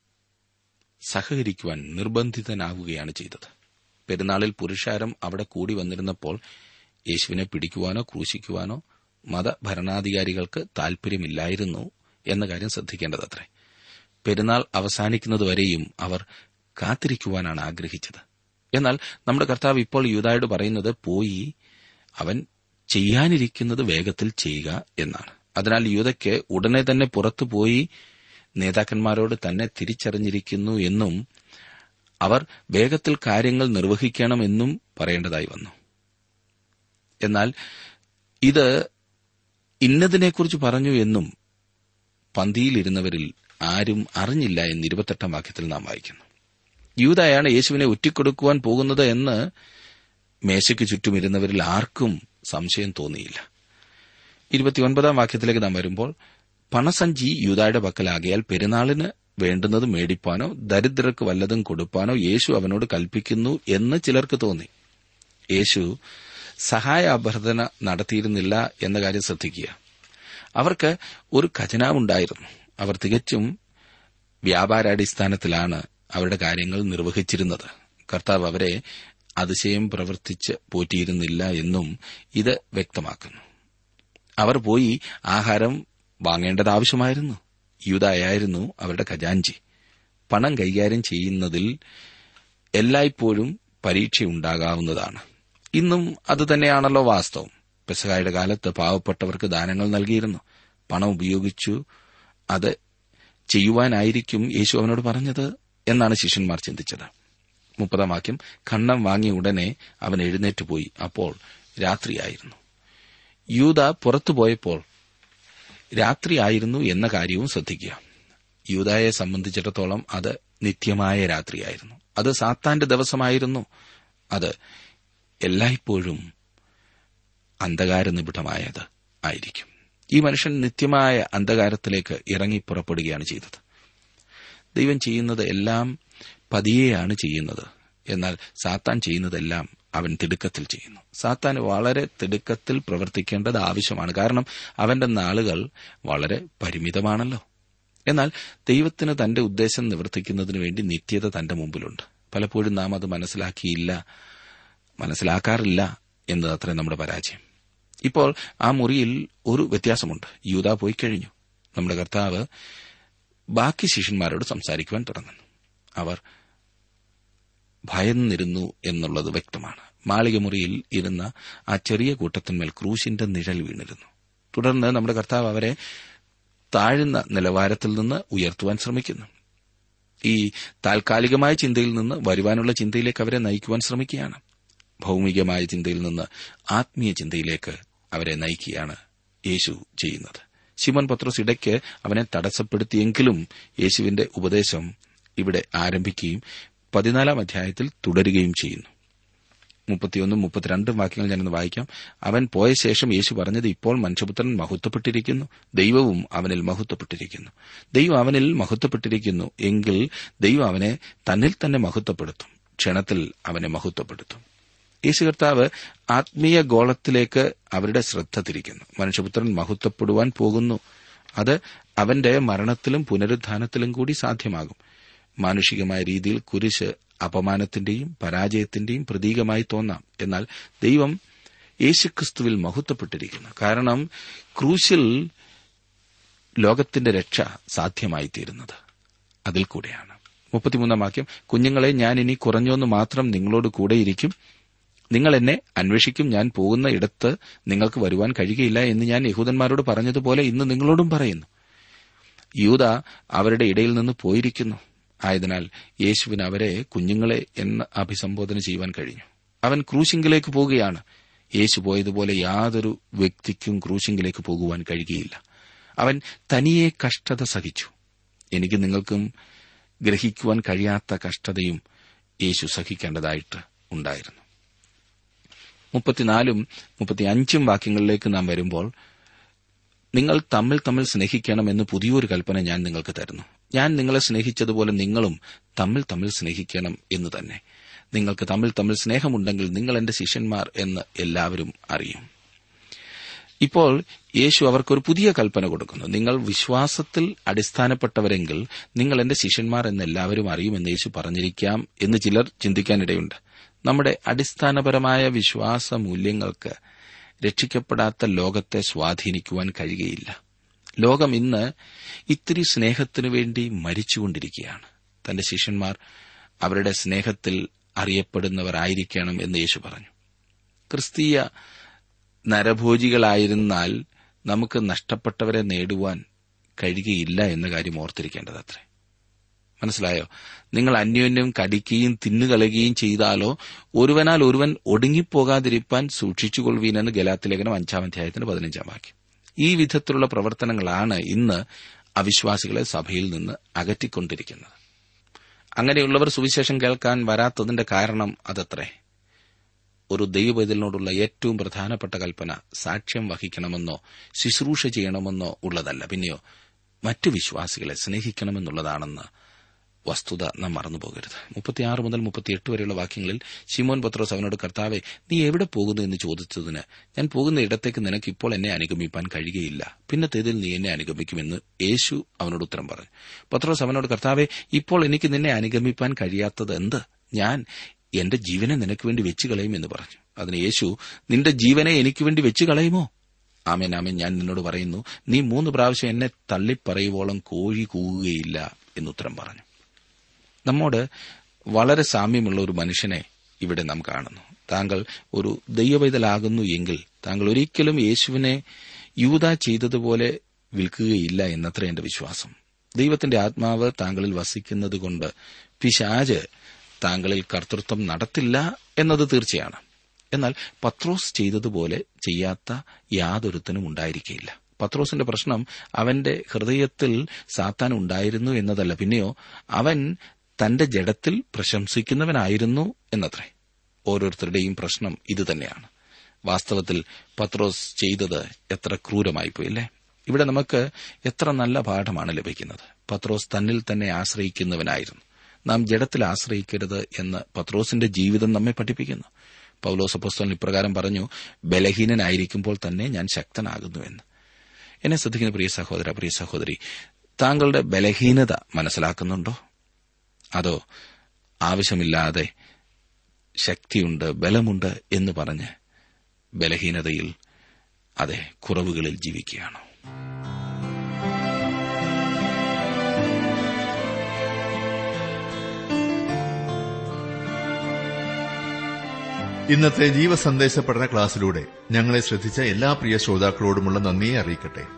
സഹകരിക്കുവാൻ നിർബന്ധിതനാവുകയാണ് ചെയ്തത്. പെരുന്നാളിൽ പുരുഷാരം അവിടെ കൂടി വന്നിരുന്നപ്പോൾ യേശുവിനെ പിടിക്കുവാനോ ക്രൂശിക്കുവാനോ മതഭരണാധികാരികൾക്ക് താൽപര്യമില്ലായിരുന്നു എന്ന കാര്യം ശ്രദ്ധിക്കേണ്ടതത്രേ. പെരുന്നാൾ അവസാനിക്കുന്നതുവരെയും അവർ കാത്തിരിക്കുവാനാണ് ആഗ്രഹിച്ചത്. എന്നാൽ നമ്മുടെ കർത്താവ് ഇപ്പോൾ യൂതായോട് പറയുന്നത് പോയി അവൻ ചെയ്യാനിരിക്കുന്നത് വേഗത്തിൽ ചെയ്യുക എന്നാണ്. അതിനാൽ യൂതയ്ക്ക് ഉടനെ തന്നെ പുറത്തുപോയി നേതാക്കന്മാരോട് തന്നെ തിരിച്ചറിഞ്ഞിരിക്കുന്നു എന്നും അവർ വേഗത്തിൽ കാര്യങ്ങൾ നിർവഹിക്കണമെന്നും പറയേണ്ടതായി വന്നു. എന്നാൽ ഇത് ഇന്നതിനെക്കുറിച്ച് പറഞ്ഞു എന്നും പന്തിയിലിരുന്നവരിൽ ആരും അറിഞ്ഞില്ല എന്ന് ഇരുപത്തെട്ടാം വാക്യത്തിൽ നാം വായിക്കുന്നു. യൂതായാണ് യേശുവിനെ ഒറ്റിക്കൊടുക്കുവാൻ പോകുന്നത് എന്ന് മേശയ്ക്ക് ചുറ്റുമിരുന്നവരിൽ ആർക്കും സംശയം തോന്നിയില്ല. ഇരുപത്തിയൊൻപതാം വാക്യത്തിലേക്ക് നാം വരുമ്പോൾ പണസഞ്ചി യൂതായുടെ പക്കലാകിയാൽ പെരുന്നാളിന് വേണ്ടുന്നത് മേടിപ്പാനോ ദരിദ്രർക്ക് വല്ലതും കൊടുപ്പാനോ യേശു അവനോട് കൽപ്പിക്കുന്നു എന്ന് ചിലർക്ക് തോന്നി. യേശു സഹായ അഭ്യർത്ഥന നടത്തിയിരുന്നില്ല എന്ന കാര്യം ശ്രദ്ധിക്കുക. അവർക്ക് ഒരു ഖജനാവുണ്ടായിരുന്നു. അവർ തികച്ചും വ്യാപാരാടിസ്ഥാനത്തിലാണ് അവരുടെ കാര്യങ്ങൾ നിർവഹിച്ചിരുന്നത്. കർത്താവ് അവരെ അതിശയം പ്രവർത്തിച്ച് പോറ്റിയിരുന്നില്ല എന്നും ഇത് വ്യക്തമാക്കുന്നു. അവർ പോയി ആഹാരം വാങ്ങേണ്ടത് ആവശ്യമായിരുന്നു. യൂതായായിരുന്നു അവരുടെ ഖജാഞ്ചി. പണം കൈകാര്യം ചെയ്യുന്നതിൽ എല്ലായ്പ്പോഴും പരീക്ഷയുണ്ടാകാവുന്നതാണ്. ഇന്നും അതുതന്നെയാണല്ലോ വാസ്തവം. പെസഹായുടെ കാലത്ത് പാവപ്പെട്ടവർക്ക് ദാനങ്ങൾ നൽകിയിരുന്നു. പണം ഉപയോഗിച്ചു അത് ചെയ്യുവാനായിരിക്കും യേശു അവനോട് പറഞ്ഞത് എന്നാണ് ശിഷ്യന്മാർ ചിന്തിച്ചത്. മുപ്പതാം വാക്യം കണ്ണം വാങ്ങിയ ഉടനെ അവൻ എഴുന്നേറ്റ് പോയി. അപ്പോൾ രാത്രിയായിരുന്നു. യൂത പുറത്തുപോയപ്പോൾ രാത്രിയായിരുന്നു എന്ന കാര്യവും ശ്രദ്ധിക്കുക. യൂതായെ സംബന്ധിച്ചിടത്തോളം അത് നിത്യമായ രാത്രിയായിരുന്നു. അത് സാത്താന്റെ ദിവസമായിരുന്നു. അത് എല്ലായ്പ്പോഴും അന്ധകാരനിബിഡമായത് ആയിരിക്കും. ഈ മനുഷ്യൻ നിത്യമായ അന്ധകാരത്തിലേക്ക് ഇറങ്ങി പുറപ്പെടുകയാണ് ചെയ്തത്. ദൈവം ചെയ്യുന്നത് എല്ലാം പതിയെയാണ് ചെയ്യുന്നത്. എന്നാൽ സാത്താൻ ചെയ്യുന്നതെല്ലാം അവൻ തിടുക്കത്തിൽ ചെയ്യുന്നു. സാത്താൻ വളരെ തിടുക്കത്തിൽ പ്രവർത്തിക്കേണ്ടത് ആവശ്യമാണ്. കാരണം അവന്റെ നാളുകൾ വളരെ പരിമിതമാണല്ലോ. എന്നാൽ ദൈവത്തിന് തന്റെ ഉദ്ദേശം നിവർത്തിക്കുന്നതിനു വേണ്ടി നിത്യത തന്റെ മുമ്പിലുണ്ട്. പലപ്പോഴും നാം അത് മനസ്സിലാക്കിയില്ല മനസ്സിലാക്കാറില്ല എന്നത് അത്ര നമ്മുടെ പരാജയം. ഇപ്പോൾ ആ മുറിയിൽ ഒരു വ്യത്യാസമുണ്ട്. യൂത പോയി കഴിഞ്ഞു. നമ്മുടെ കർത്താവ് ബാക്കി ശിഷ്യന്മാരോട് സംസാരിക്കുവാൻ തുടങ്ങുന്നു. അവർ ഭയന്നിരുന്നു എന്നുള്ളത് വ്യക്തമാണ്. മാളികമുറിയിൽ ഇരുന്ന ആ ചെറിയ കൂട്ടത്തിന്മേൽ ക്രൂശിന്റെ നിഴൽ വീണിരുന്നു. തുടർന്ന് നമ്മുടെ കർത്താവ് അവരെ താഴ്ന്ന നിലവാരത്തിൽ നിന്ന് ഉയർത്തുവാൻ ശ്രമിക്കുന്നു. ഈ താൽക്കാലികമായ ചിന്തയിൽ നിന്ന് വരുവാനുള്ള ചിന്തയിലേക്ക് അവരെ നയിക്കുവാൻ ശ്രമിക്കുകയാണ്. ഭൗമികമായ ചിന്തയിൽ നിന്ന് ആത്മീയ ചിന്തയിലേക്ക് അവരെ നയിക്കുകയാണ് യേശു ചെയ്യുന്നത്. ശിമൻ പത്രോസ് ഇടയ്ക്ക് അവനെ തടസ്സപ്പെടുത്തിയെങ്കിലും യേശുവിന്റെ ഉപദേശം ഇവിടെ ആരംഭിക്കുകയും പതിനാലാം അധ്യായത്തിൽ തുടരുകയും ചെയ്യുന്നു. മുപ്പത്തിയൊന്നും മുപ്പത്തിരണ്ടും വാക്യങ്ങൾ ഞാനൊന്ന് വായിക്കാം. അവൻ പോയ ശേഷം യേശു പറഞ്ഞത് ഇപ്പോൾ മനുഷ്യപുത്രൻ മഹത്വപ്പെട്ടിരിക്കുന്നു ദൈവവും അവനിൽ മഹത്വപ്പെട്ടിരിക്കുന്നു. ദൈവം അവനിൽ മഹത്വപ്പെട്ടിരിക്കുന്നു എങ്കിൽ ദൈവം അവനെ തന്നിൽ തന്നെ മഹത്വപ്പെടുത്തും ക്ഷണത്തിൽ അവനെ മഹത്വപ്പെടുത്തും. യേശു കർത്താവ് ആത്മീയ ഗോളത്തിലേക്ക് അവരുടെ ശ്രദ്ധ തിരിക്കുന്നു. മനുഷ്യപുത്രൻ മഹത്വപ്പെടുവാൻ പോകുന്നു. അത് അവന്റെ മരണത്തിലും പുനരുദ്ധാനത്തിലും കൂടി സാധ്യമാകും. മാനുഷികമായ രീതിയിൽ കുരിശ് അപമാനത്തിന്റെയും പരാജയത്തിന്റെയും പ്രതീകമായി തോന്നാം. എന്നാൽ ദൈവം യേശുക്രിസ്തുവിൽ മഹത്വപ്പെട്ടിരിക്കുന്നു. കാരണം ക്രൂശിൽ ലോകത്തിന്റെ രക്ഷ സാധ്യമായി സാധ്യമായിത്തീരുന്നത് അതിൽ കൂടെയാണ്. മുപ്പത്തിമൂന്നാം വാക്യം കുഞ്ഞുങ്ങളെ ഞാൻ ഇനി കുറഞ്ഞൊന്ന് മാത്രം നിങ്ങളോട് കൂടെയിരിക്കും നിങ്ങൾ എന്നെ അന്വേഷിക്കും. ഞാൻ പോകുന്ന ഇടത്ത് നിങ്ങൾക്ക് വരുവാൻ കഴിയുകയില്ല എന്ന് ഞാൻ യഹൂദന്മാരോട് പറഞ്ഞതുപോലെ ഇന്ന് നിങ്ങളോടും പറയുന്നു. യൂത അവരുടെ ഇടയിൽ നിന്ന് പോയിരിക്കുന്നു. ആയതിനാൽ യേശുവിന് അവരെ കുഞ്ഞുങ്ങളെ എന്ന് അഭിസംബോധന ചെയ്യുവാൻ കഴിഞ്ഞു. അവൻ ക്രൂശിങ്കിലേക്ക് പോകുകയാണ് യേശു പോയതുപോലെ യാതൊരു വ്യക്തിക്കും ക്രൂശിങ്കിലേക്ക് പോകുവാൻ കഴിയുകയില്ല. അവൻ തനിയെ കഷ്ടത സഹിച്ചു. എനിക്ക് നിങ്ങൾക്കും ഗ്രഹിക്കുവാൻ കഴിയാത്ത കഷ്ടതയും യേശു സഹിക്കേണ്ടതായിട്ട് ഉണ്ടായിരുന്നു. മുപ്പത്തിനാലും മുപ്പത്തിയഞ്ചും വാക്യങ്ങളിലേക്ക് നാം വരുമ്പോൾ നിങ്ങൾ തമ്മിൽ തമ്മിൽ സ്നേഹിക്കണമെന്ന് പുതിയൊരു കൽപ്പന ഞാൻ നിങ്ങൾക്ക് തരുന്നു. ഞാൻ നിങ്ങളെ സ്നേഹിച്ചതുപോലെ നിങ്ങളും തമ്മിൽ തമ്മിൽ സ്നേഹിക്കണം എന്ന് തന്നെ. നിങ്ങൾക്ക് തമ്മിൽ തമ്മിൽ സ്നേഹമുണ്ടെങ്കിൽ നിങ്ങൾ എന്റെ ശിഷ്യന്മാർ എന്ന് എല്ലാവരും അറിയും. ഇപ്പോൾ യേശു അവർക്കൊരു പുതിയ കൽപ്പന കൊടുക്കുന്നു. നിങ്ങൾ വിശ്വാസത്തിൽ അടിസ്ഥാനപ്പെട്ടവരെങ്കിൽ നിങ്ങൾ എന്റെ ശിഷ്യന്മാർ എന്ന് എല്ലാവരും അറിയുമെന്ന് യേശു പറഞ്ഞിരിക്കാം എന്ന് ചിലർ ചിന്തിക്കാനിടയുണ്ട്. നമ്മുടെ അടിസ്ഥാനപരമായ വിശ്വാസ മൂല്യങ്ങൾക്ക് രക്ഷിക്കപ്പെടാത്ത ലോകത്തെ സ്വാധീനിക്കുവാൻ കഴിയുകയില്ല. ലോകം ഇന്ന് ഇത്തിരി സ്നേഹത്തിനു വേണ്ടി മരിച്ചുകൊണ്ടിരിക്കുകയാണ്. തന്റെ ശിഷ്യന്മാർ അവരുടെ സ്നേഹത്തിൽ അറിയപ്പെടുന്നവരായിരിക്കണം എന്ന് യേശു പറഞ്ഞു. ക്രിസ്തീയ നരഭോജികളായിരുന്നാൽ നമുക്ക് നഷ്ടപ്പെട്ടവരെ നേടുവാൻ കഴിയുകയില്ല എന്ന കാര്യം ഓർത്തിരിക്കേണ്ടതത്രേ. മനസ്സിലായോ? നിങ്ങൾ അന്യോന്യം കടിക്കുകയും തിന്നുകളയുകയും ചെയ്താലോ ഒരുവനാൽ ഒരുവൻ ഒടുങ്ങിപ്പോകാതിരിപ്പാൻ സൂക്ഷിച്ചുകൊള്ളുവീനെന്ന് ഗലാത്തിലേഖനം അഞ്ചാം അധ്യായത്തിന് പതിനഞ്ചാം വാക്യം. ഈ വിധത്തിലുള്ള പ്രവർത്തനങ്ങളാണ് ഇന്ന് അവിശ്വാസികളെ സഭയിൽ നിന്ന് അകറ്റിക്കൊണ്ടിരിക്കുന്നത്. അങ്ങനെയുള്ളവർ സുവിശേഷം കേൾക്കാൻ വരാത്തതിന്റെ കാരണം അതത്രേ. ഒരു ദൈവപൈതലിനോടുള്ള ഏറ്റവും പ്രധാനപ്പെട്ട കൽപ്പന സാക്ഷ്യം വഹിക്കണമെന്നോ ശുശ്രൂഷ ചെയ്യണമെന്നോ ഉള്ളതല്ല. പിന്നെയോ മറ്റു വിശ്വാസികളെ സ്നേഹിക്കണമെന്നുള്ളതാണെന്ന് വസ്തുത നാം മറന്നുപോകരുത് മുപ്പത്തിയാറ് മുതൽ മുപ്പത്തിയെട്ട് വരെയുള്ള വാക്യങ്ങളിൽ ശിമോൻ പത്രോസ് അവനോട് കർത്താവെ നീ എവിടെ പോകുന്നു? എന്ന് ചോദിച്ചതിന് ഞാൻ പോകുന്ന ഇടത്തേക്ക് നിനക്ക് ഇപ്പോൾ എന്നെ അനുഗമിപ്പാൻ കഴിയുകയില്ല. പിന്നത്തേതിൽ നീ എന്നെ അനുഗമിക്കുമെന്ന് യേശു അവനോട് ഉത്തരം പറഞ്ഞു. പത്രോസ് അവനോട് കർത്താവെ ഇപ്പോൾ എനിക്ക് നിന്നെ അനുഗമിപ്പാൻ കഴിയാത്തത് എന്ത്? ഞാൻ എന്റെ ജീവനെ നിനക്ക് വേണ്ടി വെച്ചു കളയും എന്ന് പറഞ്ഞു. അതിന് യേശു നിന്റെ ജീവനെ എനിക്ക് വേണ്ടി വെച്ചു കളയുമോ ആമേൻ ആമേൻ ഞാൻ നിന്നോട് പറയുന്നു നീ മൂന്ന് പ്രാവശ്യം എന്നെ തള്ളിപ്പറയുവോളം കോഴി കൂകുകയില്ല എന്നുത്തരം പറഞ്ഞു. നമ്മോട് വളരെ സാമ്യമുള്ള ഒരു മനുഷ്യനെ ഇവിടെ നാം കാണുന്നു. താങ്കൾ ഒരു ദൈവവൈതലാകുന്നു എങ്കിൽ താങ്കൾ ഒരിക്കലും യേശുവിനെ യൂത ചെയ്തതുപോലെ വിൽക്കുകയില്ല എന്നത്ര എന്റെ വിശ്വാസം. ദൈവത്തിന്റെ ആത്മാവ് താങ്കളിൽ വസിക്കുന്നതുകൊണ്ട് പിശാജ് താങ്കളിൽ കർത്തൃത്വം നടത്തില്ല എന്നത് തീർച്ചയാണ്. എന്നാൽ പത്രോസ് ചെയ്തതുപോലെ ചെയ്യാത്ത യാതൊരുത്തനും ഉണ്ടായിരിക്കില്ല പത്രോസിന്റെ പ്രശ്നം അവന്റെ ഹൃദയത്തിൽ സാത്താൻ ഉണ്ടായിരുന്നു എന്നതല്ല. പിന്നെയോ അവൻ തന്റെ ജഡത്തിൽ പ്രശംസിക്കുന്നവനായിരുന്നു എന്നത്രേ. ഓരോരുത്തരുടെയും പ്രശ്നം ഇതുതന്നെയാണ് വാസ്തവത്തിൽ പത്രോസ് ചെയ്തത് എത്ര ക്രൂരമായി പോയില്ലേ ഇവിടെ നമുക്ക് എത്ര നല്ല പാഠമാണ് ലഭിക്കുന്നത്. പത്രോസ് തന്നിൽ തന്നെ ആശ്രയിക്കുന്നവനായിരുന്നു. നാം ജഡത്തിൽ ആശ്രയിക്കരുത് എന്ന് പത്രോസിന്റെ ജീവിതം നമ്മെ പഠിപ്പിക്കുന്നു. പൌലോസ് അപ്പോസ്തലൻ ഇപ്രകാരം പറഞ്ഞു ബലഹീനനായിരിക്കുമ്പോൾ തന്നെ ഞാൻ ശക്തനാകുന്നുവെന്ന്. എന്നെ ശ്രദ്ധിക്കുന്ന പ്രിയ സഹോദര പ്രിയ സഹോദരി താങ്കളുടെ ബലഹീനത മനസ്സിലാക്കുന്നുണ്ടോ? അതോ ആവശ്യമില്ലാതെ ശക്തിയുണ്ട് ബലമുണ്ട് എന്ന് പറഞ്ഞ് ബലഹീനതയിൽ അതെ കുറവുകളിൽ ജീവിക്കുകയാണോ? ഇന്നത്തെ ജീവസന്ദേശ പഠന ക്ലാസ്സിലൂടെ ഞങ്ങളെ ശ്രദ്ധിച്ച എല്ലാ പ്രിയ ശ്രോതാക്കളോടുമുള്ള നന്ദിയെ അറിയിക്കട്ടെ.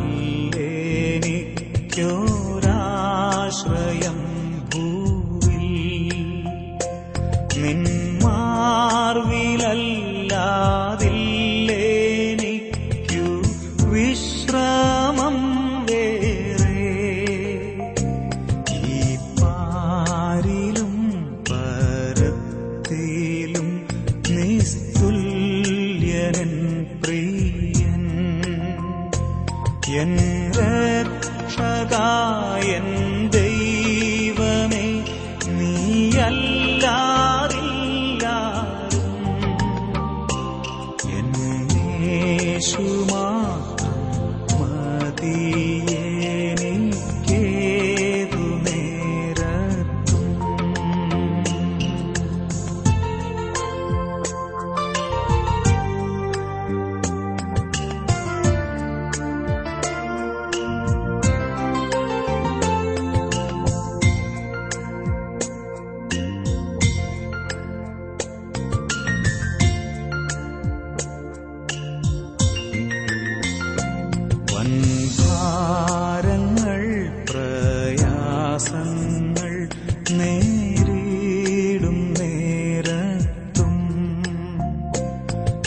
യേശുവല്ലാതില്ലേനിക്കൊരാശ്രയം ഭൂവിൽ നിന്മാർവിലല്ലാതില്ലേനിക്കു വിശ്രമം വേറെ. ഈ പാരിലും പരത്തിലും നിസ്തുല്യനൻ പ്രിയൻ എൻ രക്ഷകായൻ